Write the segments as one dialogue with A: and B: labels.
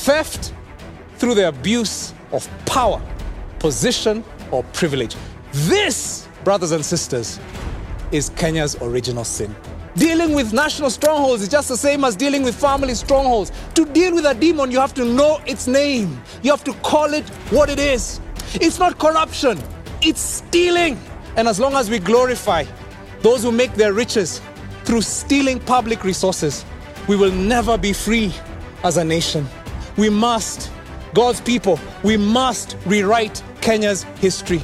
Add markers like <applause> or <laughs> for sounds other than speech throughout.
A: theft through the abuse of power, position, or privilege. This, brothers and sisters, is Kenya's original sin. Dealing with national strongholds is just the same as dealing with family strongholds. To deal with a demon, you have to know its name, you have to call it what it is. It's not corruption, it's stealing. And as long as we glorify those who make their riches through stealing public resources, we will never be free as a nation. We must, God's people, we must rewrite Kenya's history.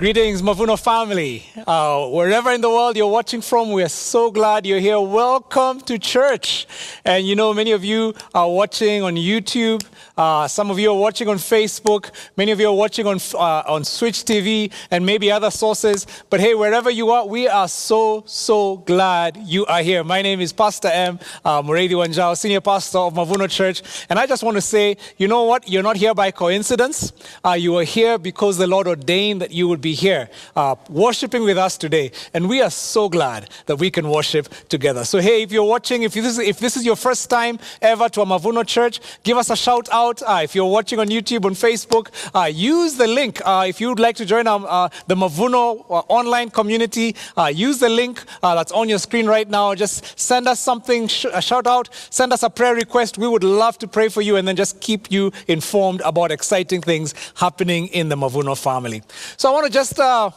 A: Greetings, Mavuno family. Uh, wherever in the world you're watching from, we're so glad you're here. Welcome to church. And you know, many of you are watching on YouTube. Uh, some of you are watching on Facebook. Many of you are watching on, uh, on Switch TV and maybe other sources. But hey, wherever you are, we are so, so glad you are here. My name is Pastor M. Uh, Muriithi Wanjau, Senior Pastor of Mavuno Church. And I just want to say, you know what? You're not here by coincidence. Uh, you are here because the Lord ordained that you would be be here uh, worshiping with us today. And we are so glad that we can worship together. So, hey, if you're watching, if this is, if this is your first time ever to a Mavuno church, give us a shout out. Uh, if you're watching on YouTube, on Facebook, uh, use the link. Uh, if you'd like to join our, uh, the Mavuno uh, online community, use the link that's on your screen right now. Just send us something, sh- a shout out, send us a prayer request. We would love to pray for you and then just keep you informed about exciting things happening in the Mavuno family. So I want to just just uh,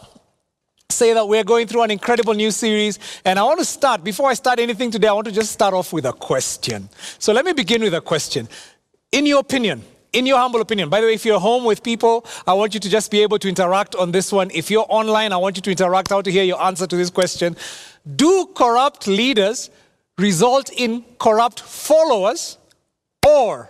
A: say that we're going through an incredible new series. And I want to start, before I start anything today, I want to just start off with a question. So let me begin with a question. In your opinion, in your humble opinion, by the way, if you're home with people, I want you to just be able to interact on this one. If you're online, I want you to interact. I want to hear your answer to this question. Do corrupt leaders result in corrupt followers, or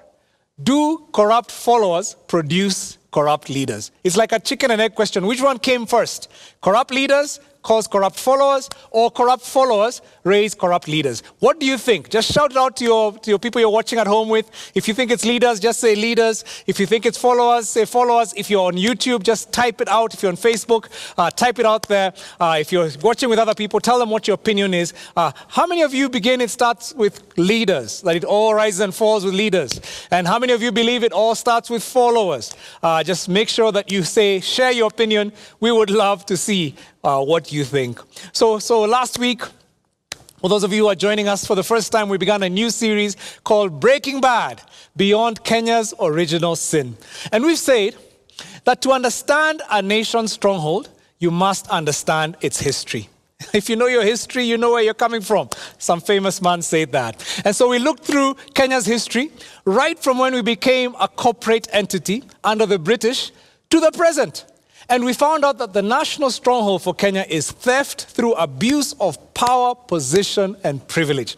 A: do corrupt followers produce corrupt leaders. It's like a chicken and egg question. Which one came first? Corrupt leaders cause corrupt followers, or corrupt followers raise corrupt leaders. What do you think? Just shout it out to your, to your people you're watching at home with. If you think it's leaders, just say leaders. If you think it's followers, say followers. If you're on YouTube, just type it out. If you're on Facebook, uh, type it out there. Uh, if you're watching with other people, tell them what your opinion is. Uh, how many of you begin it starts with leaders, that it all rises and falls with leaders? And how many of you believe it all starts with followers? Uh, just make sure that you say, share your opinion. We would love to see uh, what you think. So, so last week, for those of you who are joining us for the first time, we began a new series called Breaking Bad Beyond Kenya's Original Sin. And we've said that to understand a nation's stronghold, you must understand its history. <laughs> If you know your history, you know where you're coming from. Some famous man said that. And so we looked through Kenya's history, right from when we became a corporate entity under the British to the present. And we found out that the national stronghold for Kenya is theft through abuse of power, position, and privilege.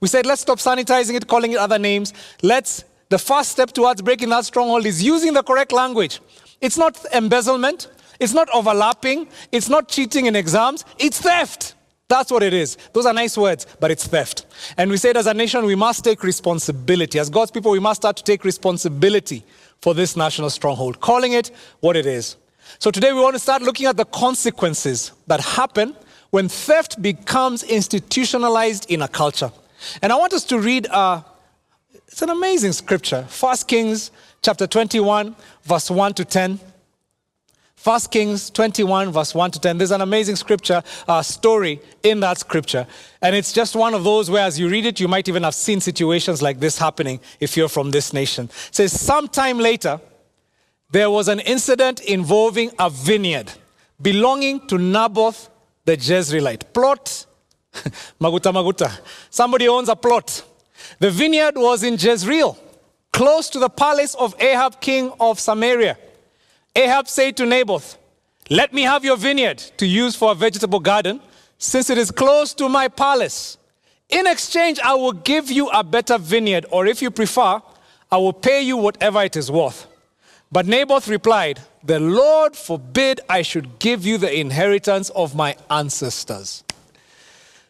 A: We said, let's stop sanitizing it, calling it other names. Let's, the first step towards breaking that stronghold is using the correct language. It's not embezzlement, it's not overlapping, it's not cheating in exams, it's theft. That's what it is. Those are nice words, but it's theft. And we said, as a nation, we must take responsibility. As God's people, we must start to take responsibility for this national stronghold, calling it what it is. So today we want to start looking at the consequences that happen when theft becomes institutionalized in a culture. And I want us to read, uh, it's an amazing scripture. First Kings chapter 21, verse 1 to 10. First Kings 21, verse 1 to 10. There's an amazing scripture uh, story in that scripture. And it's just one of those where, as you read it, you might even have seen situations like this happening if you're from this nation. It says, Sometime later, there was an incident involving a vineyard belonging to Naboth the Jezreelite. Plot, <laughs> Maguta Maguta. Somebody owns a plot. The vineyard was in Jezreel, close to the palace of Ahab, king of Samaria. Ahab said to Naboth, Let me have your vineyard to use for a vegetable garden, since it is close to my palace. In exchange, I will give you a better vineyard, or if you prefer, I will pay you whatever it is worth. But Naboth replied, The Lord forbid I should give you the inheritance of my ancestors.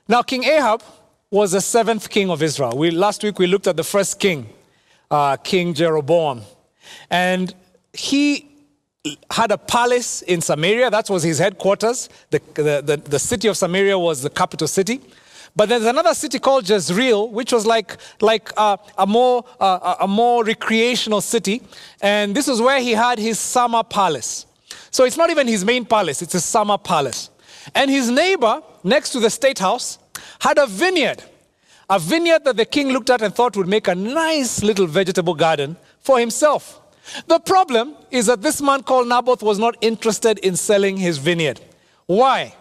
A: Now, King Ahab was the seventh king of Israel. We, last week we looked at the first king, uh, King Jeroboam. And he had a palace in Samaria. That was his headquarters. The, the, the, the city of Samaria was the capital city. But there's another city called Jezreel, which was like, like uh, a, more, uh, a more recreational city. And this was where he had his summer palace. So it's not even his main palace, it's a summer palace. And his neighbor, next to the state house, had a vineyard. A vineyard that the king looked at and thought would make a nice little vegetable garden for himself. The problem is that this man called Naboth was not interested in selling his vineyard. Why?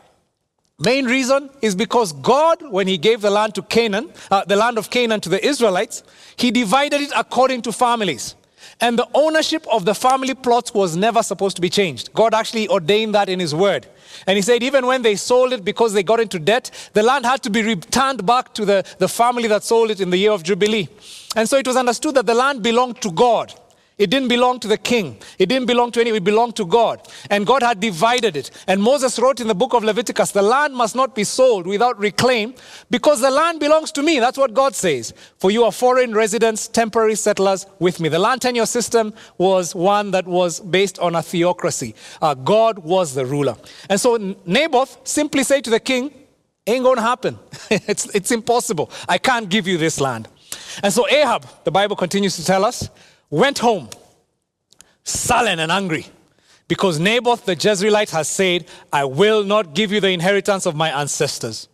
A: Main reason is because God, when He gave the land to Canaan, uh, the land of Canaan to the Israelites, He divided it according to families. And the ownership of the family plots was never supposed to be changed. God actually ordained that in His word. And He said, even when they sold it because they got into debt, the land had to be returned back to the, the family that sold it in the year of Jubilee. And so it was understood that the land belonged to God. It didn't belong to the king. It didn't belong to any. It belonged to God. And God had divided it. And Moses wrote in the book of Leviticus, the land must not be sold without reclaim because the land belongs to me. That's what God says. For you are foreign residents, temporary settlers with me. The land tenure system was one that was based on a theocracy. Uh, God was the ruler. And so Naboth simply said to the king, ain't going to happen. <laughs> it's, it's impossible. I can't give you this land. And so Ahab, the Bible continues to tell us, went home sullen and angry because Naboth the Jezreelite has said, I will not give you the inheritance of my ancestors.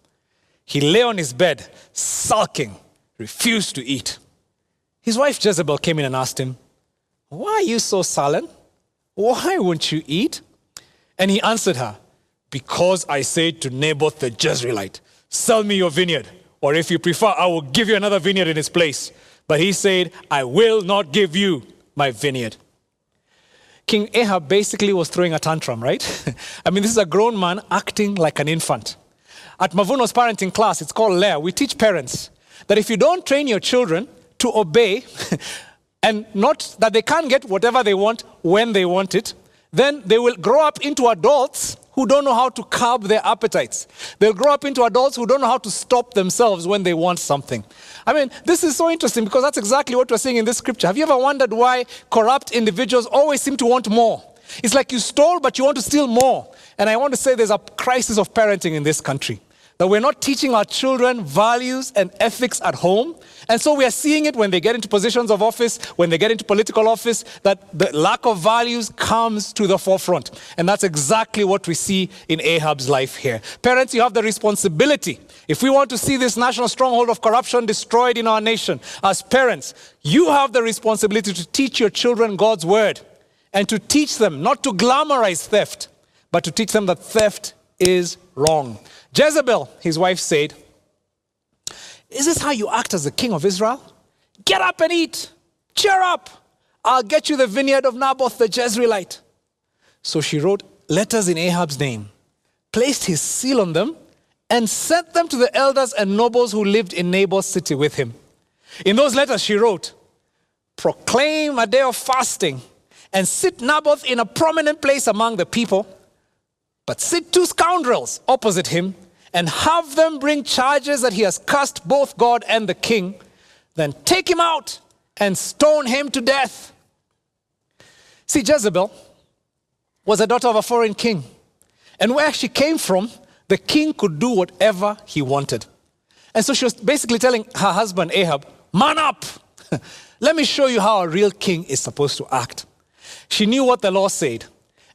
A: He lay on his bed, sulking, refused to eat. His wife Jezebel came in and asked him, Why are you so sullen? Why won't you eat? And he answered her, Because I said to Naboth the Jezreelite, Sell me your vineyard, or if you prefer, I will give you another vineyard in its place. But he said, I will not give you my vineyard. King Ahab basically was throwing a tantrum, right? <laughs> I mean, this is a grown man acting like an infant. At Mavuno's parenting class, it's called Lair, we teach parents that if you don't train your children to obey, <laughs> and not that they can't get whatever they want when they want it, then they will grow up into adults who don't know how to curb their appetites. They'll grow up into adults who don't know how to stop themselves when they want something. I mean, this is so interesting because that's exactly what we're seeing in this scripture. Have you ever wondered why corrupt individuals always seem to want more? It's like you stole, but you want to steal more. And I want to say there's a crisis of parenting in this country that we're not teaching our children values and ethics at home. And so we are seeing it when they get into positions of office, when they get into political office, that the lack of values comes to the forefront. And that's exactly what we see in Ahab's life here. Parents, you have the responsibility. If we want to see this national stronghold of corruption destroyed in our nation, as parents, you have the responsibility to teach your children God's word and to teach them not to glamorize theft, but to teach them that theft is wrong. Jezebel, his wife, said, Is this how you act as the king of Israel? Get up and eat. Cheer up. I'll get you the vineyard of Naboth the Jezreelite. So she wrote letters in Ahab's name, placed his seal on them, and sent them to the elders and nobles who lived in Naboth's city with him. In those letters, she wrote, Proclaim a day of fasting and sit Naboth in a prominent place among the people but sit two scoundrels opposite him and have them bring charges that he has cursed both God and the king. Then take him out and stone him to death. See, Jezebel was a daughter of a foreign king. And where she came from, the king could do whatever he wanted. And so she was basically telling her husband Ahab, Man up! <laughs> Let me show you how a real king is supposed to act. She knew what the law said.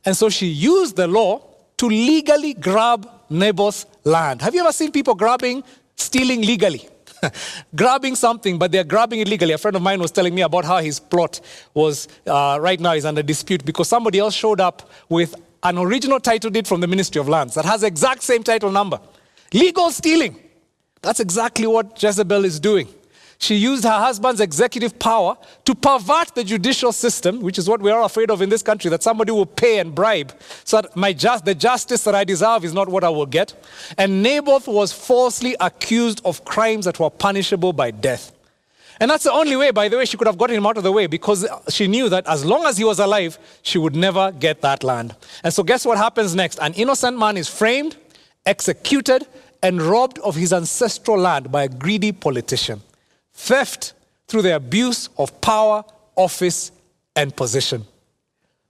A: And so she used the law to legally grab Naboth's land. Have you ever seen people grabbing, stealing legally? <laughs> grabbing something, but they're grabbing it legally. A friend of mine was telling me about how his plot was uh, right now is under dispute because somebody else showed up with an original title deed from the Ministry of Lands that has exact same title number. Legal stealing. That's exactly what Jezebel is doing. She used her husband's executive power to pervert the judicial system, which is what we are afraid of in this country, that somebody will pay and bribe so that my just, the justice that I deserve is not what I will get. And Naboth was falsely accused of crimes that were punishable by death. And that's the only way, by the way, she could have gotten him out of the way because she knew that as long as he was alive, she would never get that land. And so, guess what happens next? An innocent man is framed, executed, and robbed of his ancestral land by a greedy politician theft through the abuse of power, office, and position.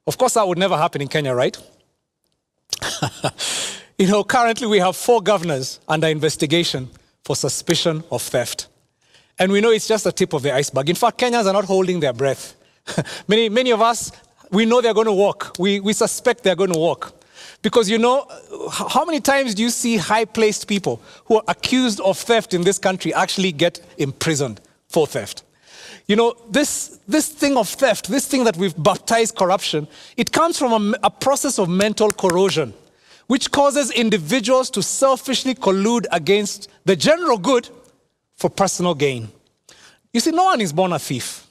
A: Of course, that would never happen in Kenya, right? <laughs> you know, currently we have four governors under investigation for suspicion of theft. And we know it's just the tip of the iceberg. In fact, Kenyans are not holding their breath. <laughs> many, many of us, we know they're going to walk. We, we suspect they're going to walk. Because you know, how many times do you see high placed people who are accused of theft in this country actually get imprisoned for theft? You know, this, this thing of theft, this thing that we've baptized corruption, it comes from a, a process of mental corrosion, which causes individuals to selfishly collude against the general good for personal gain. You see, no one is born a thief,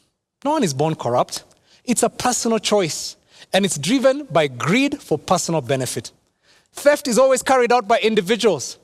A: no one is born corrupt. It's a personal choice, and it's driven by greed for personal benefit. Theft is always carried out by individuals,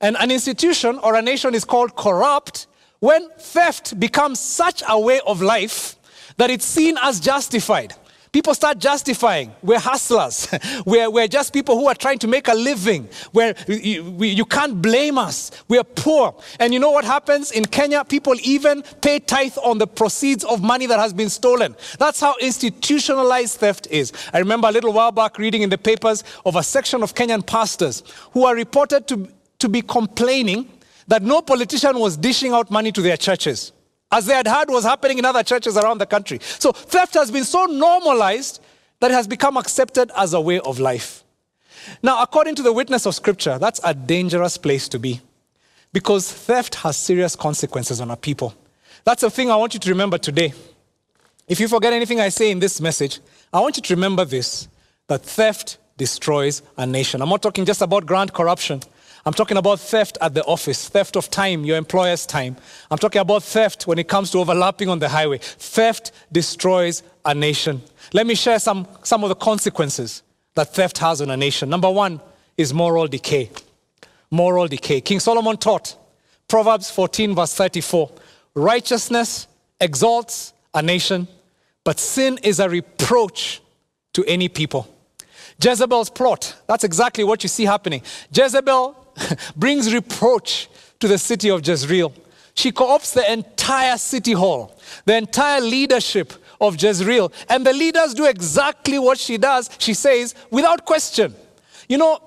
A: and an institution or a nation is called corrupt when theft becomes such a way of life that it's seen as justified. People start justifying. We're hustlers. <laughs> we're, we're just people who are trying to make a living. Where you, we, you can't blame us. We're poor. And you know what happens in Kenya? People even pay tithe on the proceeds of money that has been stolen. That's how institutionalized theft is. I remember a little while back reading in the papers of a section of Kenyan pastors who are reported to, to be complaining that no politician was dishing out money to their churches as they had heard was happening in other churches around the country. So theft has been so normalized that it has become accepted as a way of life. Now, according to the witness of Scripture, that's a dangerous place to be because theft has serious consequences on our people. That's the thing I want you to remember today. If you forget anything I say in this message, I want you to remember this that theft destroys a nation. I'm not talking just about grand corruption. I'm talking about theft at the office, theft of time, your employer's time. I'm talking about theft when it comes to overlapping on the highway. Theft destroys a nation. Let me share some, some of the consequences that theft has on a nation. Number one is moral decay. Moral decay. King Solomon taught, Proverbs 14, verse 34 righteousness exalts a nation, but sin is a reproach to any people. Jezebel's plot, that's exactly what you see happening. Jezebel <laughs> brings reproach to the city of Jezreel. She co the entire city hall, the entire leadership of Jezreel. And the leaders do exactly what she does, she says, without question. You know,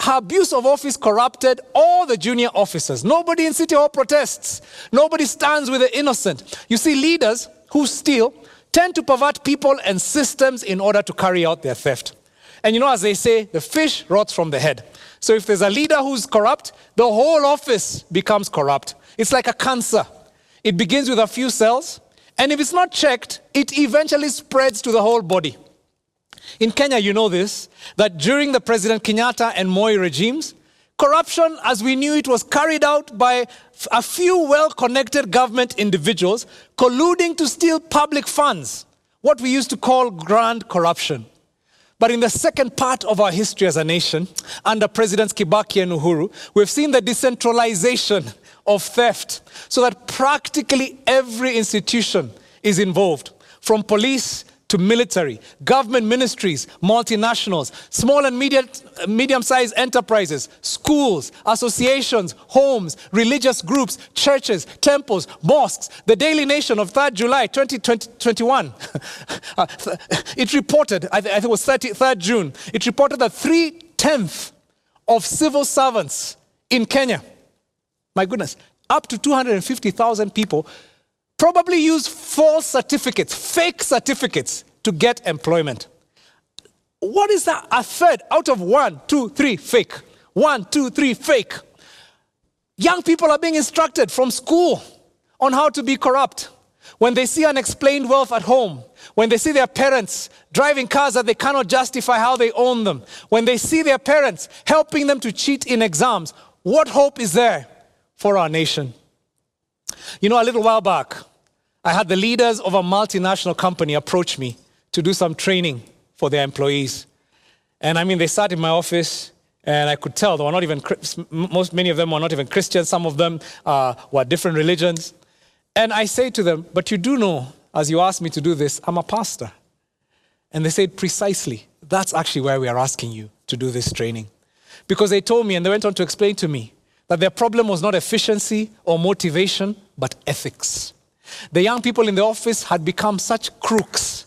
A: her abuse of office corrupted all the junior officers. Nobody in City Hall protests. Nobody stands with the innocent. You see, leaders who steal tend to pervert people and systems in order to carry out their theft. And you know, as they say, the fish rots from the head. So if there's a leader who's corrupt, the whole office becomes corrupt. It's like a cancer. It begins with a few cells, and if it's not checked, it eventually spreads to the whole body. In Kenya, you know this, that during the President Kenyatta and Moi regimes, corruption as we knew it was carried out by a few well connected government individuals colluding to steal public funds, what we used to call grand corruption. But in the second part of our history as a nation, under Presidents Kibaki and Uhuru, we've seen the decentralization of theft so that practically every institution is involved, from police to military, government ministries, multinationals, small and medium, medium-sized enterprises, schools, associations, homes, religious groups, churches, temples, mosques. The Daily Nation of 3rd July 2021, <laughs> uh, it reported, I, think it was 30, 3rd June, it reported that three-tenths of civil servants in Kenya, my goodness, up to 250,000 people probably use false certificates, fake certificates to get employment. What is that? A third out of one, two, three, fake. One, two, three, fake. Young people are being instructed from school on how to be corrupt. When they see unexplained wealth at home, when they see their parents driving cars that they cannot justify how they own them, when they see their parents helping them to cheat in exams, what hope is there for our nation? You know, a little while back, I had the leaders of a multinational company approach me to do some training for their employees. And I mean, they sat in my office, and I could tell they were not even, most, many of them were not even Christians, some of them uh, were different religions. And I say to them, But you do know, as you asked me to do this, I'm a pastor. And they said, Precisely. That's actually where we are asking you to do this training. Because they told me, and they went on to explain to me, that their problem was not efficiency or motivation, but ethics. The young people in the office had become such crooks,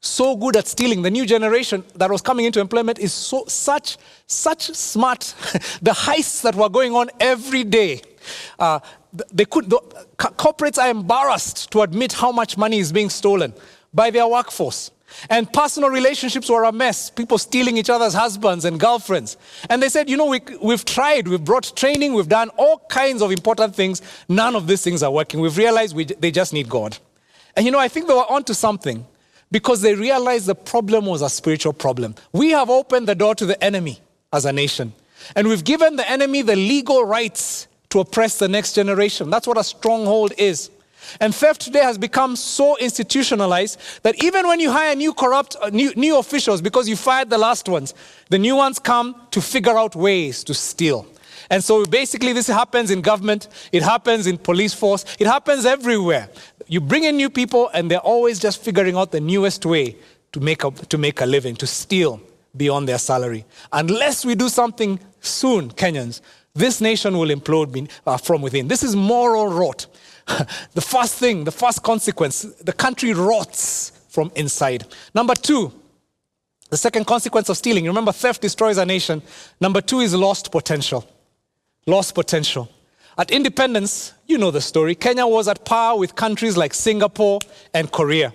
A: so good at stealing. The new generation that was coming into employment is so such such smart. <laughs> the heists that were going on every day. Uh, they could the, corporates are embarrassed to admit how much money is being stolen by their workforce. And personal relationships were a mess. People stealing each other's husbands and girlfriends. And they said, you know, we, we've tried, we've brought training, we've done all kinds of important things. None of these things are working. We've realized we, they just need God. And you know, I think they were onto something because they realized the problem was a spiritual problem. We have opened the door to the enemy as a nation. And we've given the enemy the legal rights to oppress the next generation. That's what a stronghold is. And theft today has become so institutionalized that even when you hire new corrupt, uh, new, new officials because you fired the last ones, the new ones come to figure out ways to steal. And so basically, this happens in government, it happens in police force, it happens everywhere. You bring in new people, and they're always just figuring out the newest way to make a, to make a living, to steal beyond their salary. Unless we do something soon, Kenyans, this nation will implode uh, from within. This is moral rot. <laughs> the first thing, the first consequence, the country rots from inside. Number two, the second consequence of stealing. Remember, theft destroys a nation. Number two is lost potential. Lost potential. At independence, you know the story. Kenya was at par with countries like Singapore and Korea.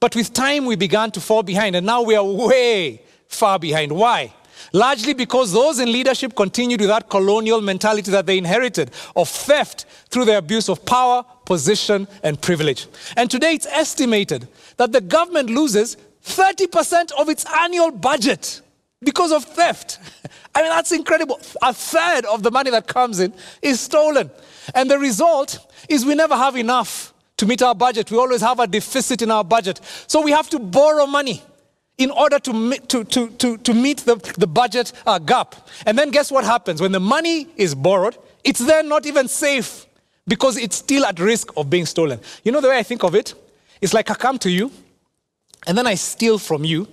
A: But with time, we began to fall behind, and now we are way far behind. Why? Largely because those in leadership continued with that colonial mentality that they inherited of theft through the abuse of power, position, and privilege. And today it's estimated that the government loses 30% of its annual budget because of theft. <laughs> I mean, that's incredible. A third of the money that comes in is stolen. And the result is we never have enough to meet our budget. We always have a deficit in our budget. So we have to borrow money in order to, to, to, to, to meet the, the budget uh, gap. And then guess what happens? When the money is borrowed, it's then not even safe because it's still at risk of being stolen. You know the way I think of it? It's like I come to you and then I steal from you,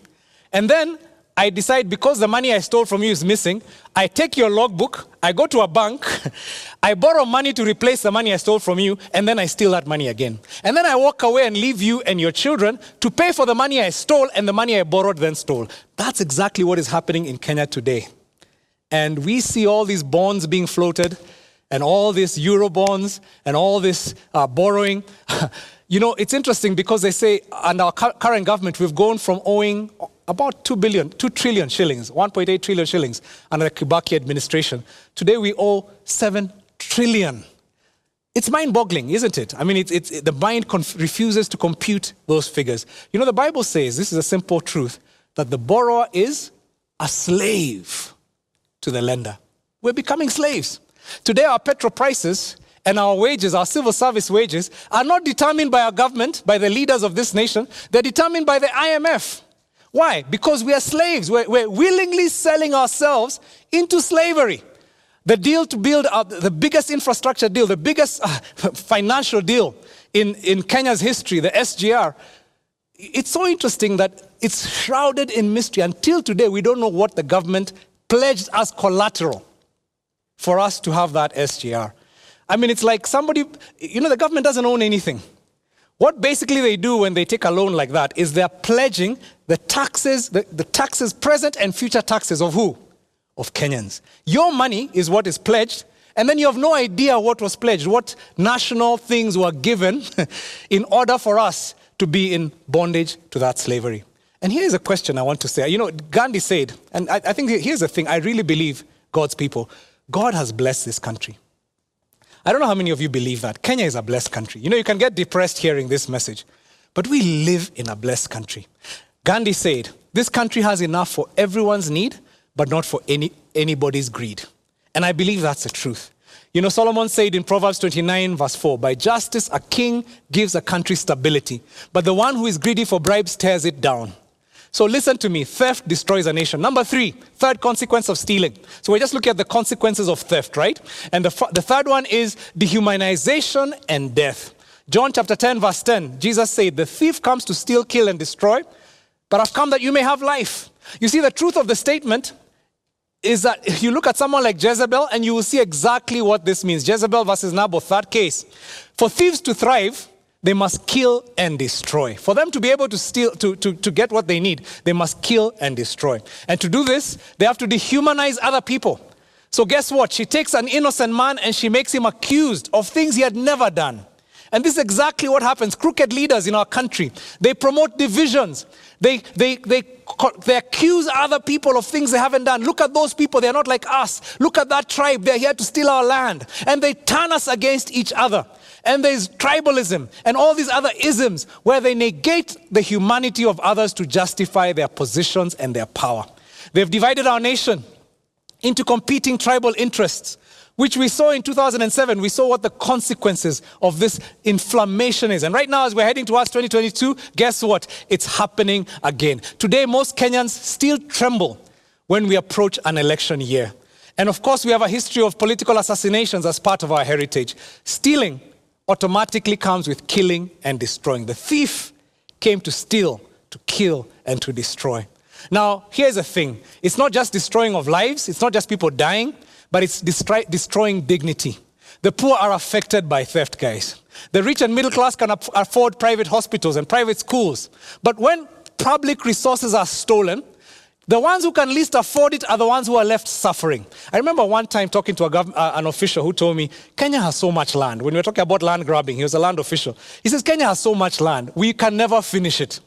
A: and then I decide because the money I stole from you is missing, I take your logbook, I go to a bank, <laughs> I borrow money to replace the money I stole from you, and then I steal that money again. And then I walk away and leave you and your children to pay for the money I stole and the money I borrowed then stole. That's exactly what is happening in Kenya today. And we see all these bonds being floated, and all these euro bonds, and all this uh, borrowing. <laughs> you know, it's interesting because they say under our current government, we've gone from owing about 2 billion, 2 trillion shillings, 1.8 trillion shillings under the Kibaki administration. Today we owe 7 trillion. It's mind boggling, isn't it? I mean, it's, it's, the mind refuses to compute those figures. You know, the Bible says this is a simple truth that the borrower is a slave to the lender. We're becoming slaves. Today, our petrol prices and our wages, our civil service wages, are not determined by our government, by the leaders of this nation. They're determined by the IMF. Why? Because we are slaves. We're, we're willingly selling ourselves into slavery. The deal to build up the biggest infrastructure deal, the biggest uh, <laughs> financial deal in, in Kenya's history, the SGR, it's so interesting that it's shrouded in mystery. Until today, we don't know what the government pledged as collateral for us to have that SGR. I mean, it's like somebody, you know, the government doesn't own anything. What basically they do when they take a loan like that is they're pledging the taxes, the, the taxes, present and future taxes of who? Of Kenyans. Your money is what is pledged, and then you have no idea what was pledged, what national things were given <laughs> in order for us to be in bondage to that slavery. And here's a question I want to say. You know, Gandhi said, and I, I think here's the thing I really believe God's people, God has blessed this country. I don't know how many of you believe that. Kenya is a blessed country. You know, you can get depressed hearing this message, but we live in a blessed country. Gandhi said, This country has enough for everyone's need, but not for any, anybody's greed. And I believe that's the truth. You know, Solomon said in Proverbs 29, verse 4, By justice, a king gives a country stability, but the one who is greedy for bribes tears it down. So listen to me theft destroys a nation. Number three, third consequence of stealing. So we're just looking at the consequences of theft, right? And the, the third one is dehumanization and death. John chapter 10, verse 10, Jesus said, The thief comes to steal, kill, and destroy, but I've come that you may have life. You see, the truth of the statement is that if you look at someone like Jezebel and you will see exactly what this means. Jezebel versus Naboth, third case. For thieves to thrive, they must kill and destroy. For them to be able to steal, to, to, to get what they need, they must kill and destroy. And to do this, they have to dehumanize other people. So guess what? She takes an innocent man and she makes him accused of things he had never done. And this is exactly what happens. Crooked leaders in our country, they promote divisions. They, they, they, they accuse other people of things they haven't done. Look at those people, they're not like us. Look at that tribe, they're here to steal our land. And they turn us against each other. And there's tribalism and all these other isms where they negate the humanity of others to justify their positions and their power. They've divided our nation into competing tribal interests which we saw in 2007. We saw what the consequences of this inflammation is. And right now, as we're heading towards 2022, guess what? It's happening again. Today, most Kenyans still tremble when we approach an election year. And of course, we have a history of political assassinations as part of our heritage. Stealing automatically comes with killing and destroying. The thief came to steal, to kill, and to destroy. Now, here's the thing it's not just destroying of lives, it's not just people dying, but it's destroy, destroying dignity. The poor are affected by theft, guys. The rich and middle class can afford private hospitals and private schools. But when public resources are stolen, the ones who can least afford it are the ones who are left suffering. I remember one time talking to gov- uh, an official who told me, Kenya has so much land. When we were talking about land grabbing, he was a land official. He says, Kenya has so much land, we can never finish it.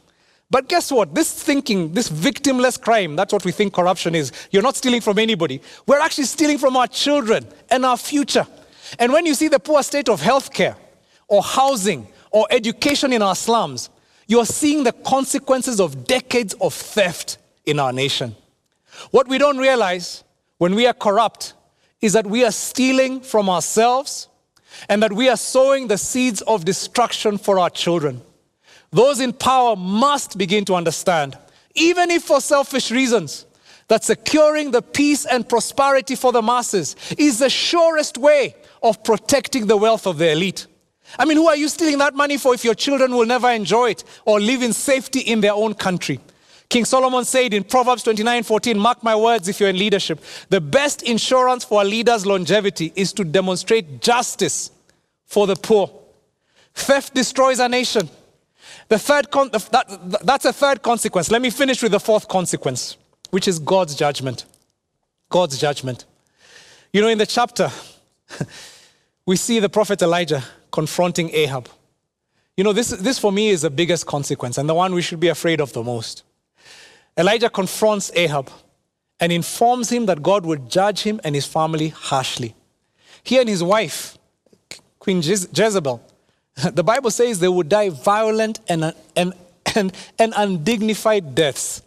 A: But guess what? This thinking, this victimless crime, that's what we think corruption is. You're not stealing from anybody. We're actually stealing from our children and our future. And when you see the poor state of healthcare or housing or education in our slums, you're seeing the consequences of decades of theft in our nation. What we don't realize when we are corrupt is that we are stealing from ourselves and that we are sowing the seeds of destruction for our children. Those in power must begin to understand, even if for selfish reasons, that securing the peace and prosperity for the masses is the surest way of protecting the wealth of the elite. I mean, who are you stealing that money for if your children will never enjoy it or live in safety in their own country? King Solomon said in Proverbs 29 14, Mark my words if you're in leadership. The best insurance for a leader's longevity is to demonstrate justice for the poor. Theft destroys a nation. The third con- that, that's a third consequence. Let me finish with the fourth consequence, which is God's judgment. God's judgment. You know, in the chapter, <laughs> we see the prophet Elijah confronting Ahab. You know, this, this for me is the biggest consequence and the one we should be afraid of the most. Elijah confronts Ahab and informs him that God would judge him and his family harshly. He and his wife, Queen Jezebel, <laughs> the Bible says they would die violent and, and, and, and undignified deaths.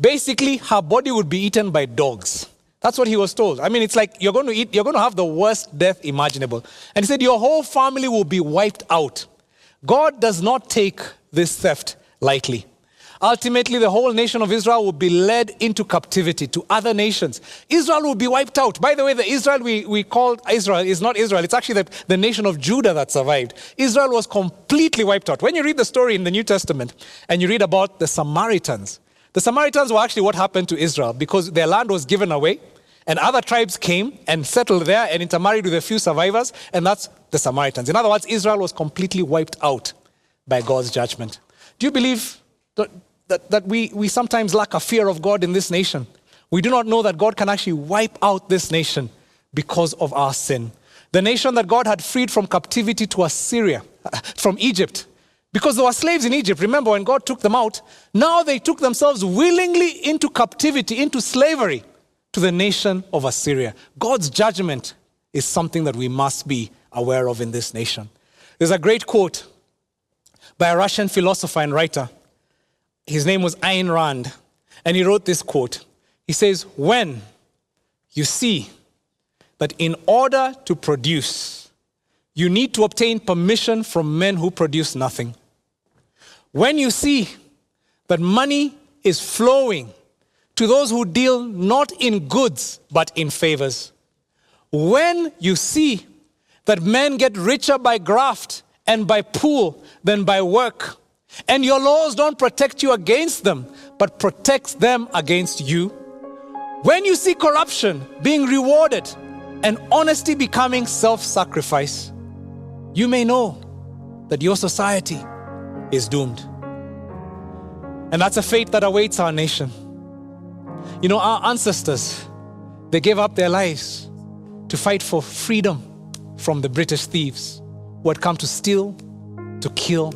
A: Basically, her body would be eaten by dogs. That's what he was told. I mean, it's like you're going to eat, you're going to have the worst death imaginable. And he said, Your whole family will be wiped out. God does not take this theft lightly. Ultimately, the whole nation of Israel will be led into captivity to other nations. Israel will be wiped out. By the way, the Israel we, we call Israel is not Israel. It's actually the, the nation of Judah that survived. Israel was completely wiped out. When you read the story in the New Testament and you read about the Samaritans, the Samaritans were actually what happened to Israel because their land was given away and other tribes came and settled there and intermarried with a few survivors, and that's the Samaritans. In other words, Israel was completely wiped out by God's judgment. Do you believe that, that we, we sometimes lack a fear of God in this nation. We do not know that God can actually wipe out this nation because of our sin. The nation that God had freed from captivity to Assyria, <laughs> from Egypt, because there were slaves in Egypt. Remember when God took them out? Now they took themselves willingly into captivity, into slavery to the nation of Assyria. God's judgment is something that we must be aware of in this nation. There's a great quote by a Russian philosopher and writer his name was Ayn Rand, and he wrote this quote. He says, When you see that in order to produce, you need to obtain permission from men who produce nothing. When you see that money is flowing to those who deal not in goods but in favors. When you see that men get richer by graft and by pool than by work, and your laws don't protect you against them, but protects them against you. When you see corruption being rewarded and honesty becoming self sacrifice, you may know that your society is doomed. And that's a fate that awaits our nation. You know, our ancestors, they gave up their lives to fight for freedom from the British thieves who had come to steal, to kill,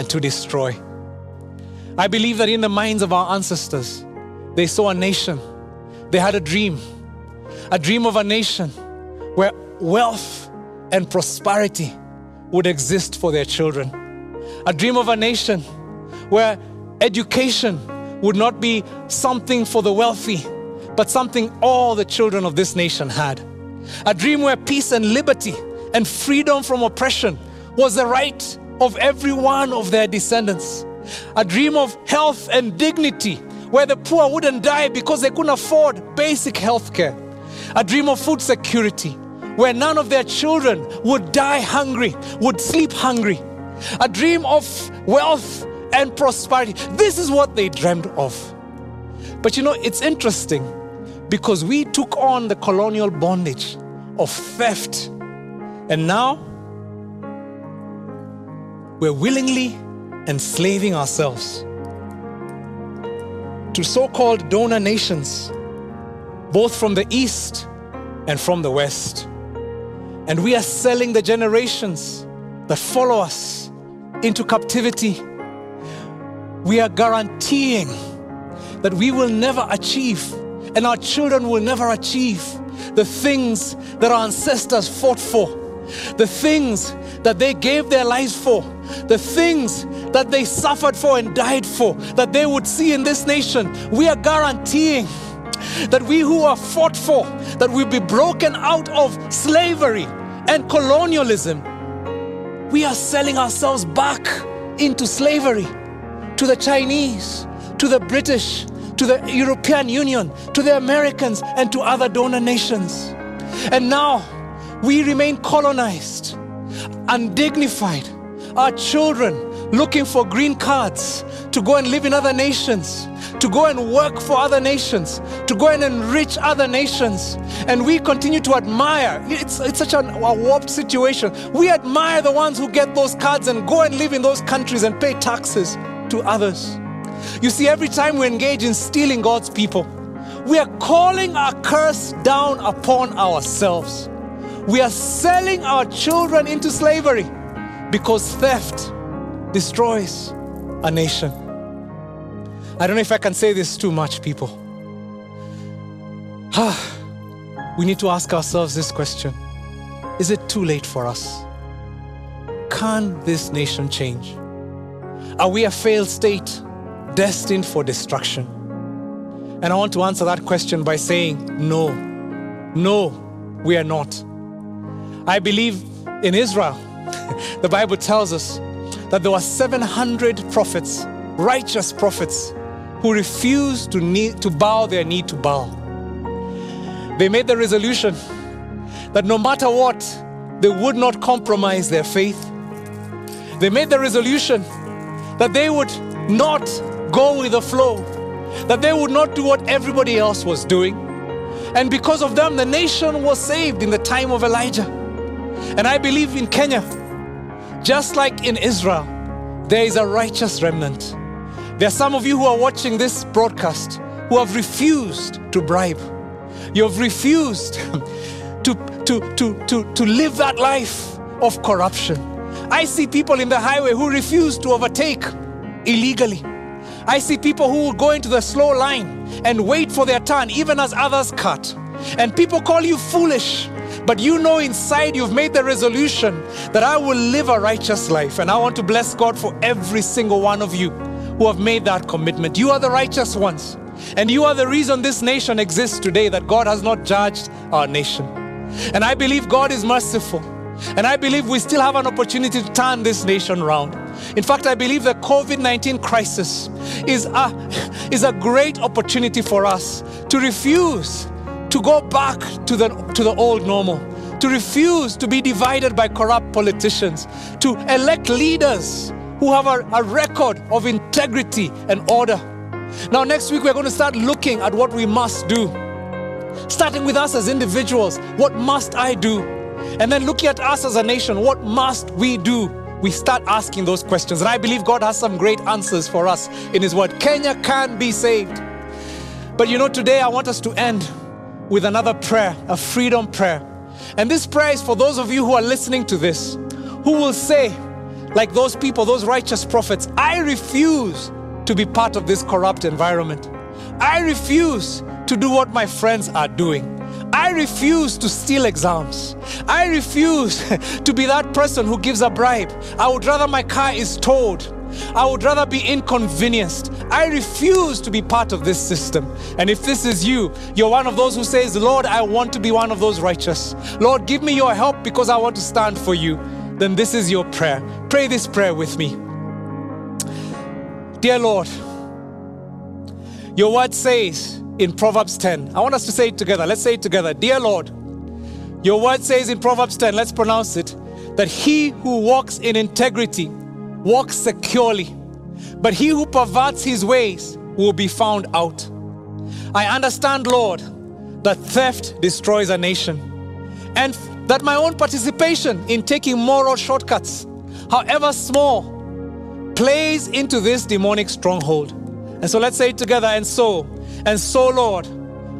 A: and to destroy. I believe that in the minds of our ancestors, they saw a nation, they had a dream, a dream of a nation where wealth and prosperity would exist for their children, a dream of a nation where education would not be something for the wealthy, but something all the children of this nation had. A dream where peace and liberty and freedom from oppression was the right of every one of their descendants. A dream of health and dignity where the poor wouldn't die because they couldn't afford basic health care. A dream of food security where none of their children would die hungry, would sleep hungry. A dream of wealth and prosperity. This is what they dreamed of. But you know, it's interesting because we took on the colonial bondage of theft. And now we're willingly enslaving ourselves to so called donor nations, both from the East and from the West. And we are selling the generations that follow us into captivity. We are guaranteeing that we will never achieve and our children will never achieve the things that our ancestors fought for, the things that they gave their lives for, the things that they suffered for and died for, that they would see in this nation. We are guaranteeing that we who are fought for, that we'll be broken out of slavery and colonialism, we are selling ourselves back into slavery to the Chinese, to the British, to the European Union, to the Americans, and to other donor nations. And now we remain colonized, undignified. Our children looking for green cards to go and live in other nations, to go and work for other nations, to go and enrich other nations. And we continue to admire. It's, it's such a, a warped situation. We admire the ones who get those cards and go and live in those countries and pay taxes to others. You see, every time we engage in stealing God's people, we are calling our curse down upon ourselves. We are selling our children into slavery because theft destroys a nation. I don't know if I can say this too much, people. Ah, we need to ask ourselves this question Is it too late for us? Can this nation change? Are we a failed state destined for destruction? And I want to answer that question by saying, No, no, we are not. I believe in Israel. <laughs> the Bible tells us that there were 700 prophets, righteous prophets, who refused to, knee, to bow their knee to Baal. They made the resolution that no matter what, they would not compromise their faith. They made the resolution that they would not go with the flow, that they would not do what everybody else was doing. And because of them, the nation was saved in the time of Elijah. And I believe in Kenya, just like in Israel, there is a righteous remnant. There are some of you who are watching this broadcast who have refused to bribe. You have refused <laughs> to, to, to, to, to live that life of corruption. I see people in the highway who refuse to overtake illegally. I see people who go into the slow line and wait for their turn, even as others cut. And people call you foolish but you know inside you've made the resolution that I will live a righteous life. And I want to bless God for every single one of you who have made that commitment. You are the righteous ones. And you are the reason this nation exists today, that God has not judged our nation. And I believe God is merciful. And I believe we still have an opportunity to turn this nation around. In fact, I believe the COVID 19 crisis is a, <laughs> is a great opportunity for us to refuse to go back to the, to the old normal, to refuse to be divided by corrupt politicians, to elect leaders who have a, a record of integrity and order. Now, next week, we're going to start looking at what we must do. Starting with us as individuals, what must I do? And then looking at us as a nation, what must we do we start asking those questions. And I believe God has some great answers for us in His Word. Kenya can be saved. But you know, today I want us to end with another prayer, a freedom prayer. And this prayer is for those of you who are listening to this, who will say, like those people, those righteous prophets, I refuse to be part of this corrupt environment. I refuse to do what my friends are doing. I refuse to steal exams. I refuse <laughs> to be that person who gives a bribe. I would rather my car is towed. I would rather be inconvenienced. I refuse to be part of this system. And if this is you, you're one of those who says, Lord, I want to be one of those righteous. Lord, give me your help because I want to stand for you. Then this is your prayer. Pray this prayer with me. Dear Lord, your word says in Proverbs 10, I want us to say it together. Let's say it together. Dear Lord, your word says in Proverbs 10, let's pronounce it, that he who walks in integrity walks securely, but he who perverts his ways will be found out. I understand, Lord, that theft destroys a nation, and that my own participation in taking moral shortcuts, however small, plays into this demonic stronghold. And so let's say it together. And so, and so, Lord,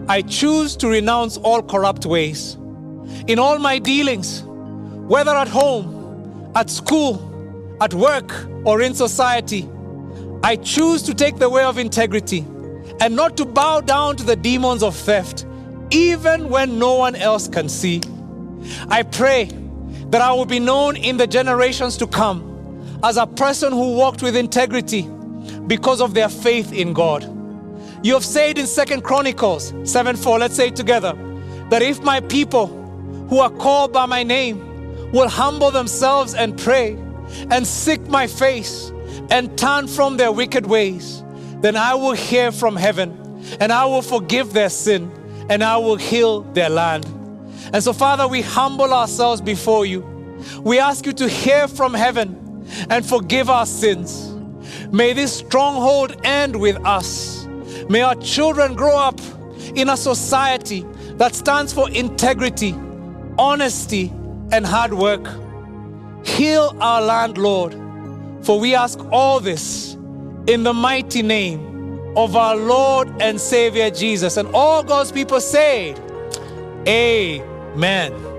A: I choose to renounce all corrupt ways. In all my dealings, whether at home, at school, at work, or in society, I choose to take the way of integrity and not to bow down to the demons of theft, even when no one else can see. I pray that I will be known in the generations to come as a person who walked with integrity because of their faith in God. You have said in Second Chronicles 7 4, let's say it together, that if my people who are called by my name will humble themselves and pray and seek my face and turn from their wicked ways, then I will hear from heaven and I will forgive their sin and I will heal their land. And so, Father, we humble ourselves before you. We ask you to hear from heaven and forgive our sins. May this stronghold end with us. May our children grow up in a society that stands for integrity, honesty, and hard work. Heal our land, Lord, for we ask all this in the mighty name of our Lord and Savior Jesus. And all God's people say, Amen.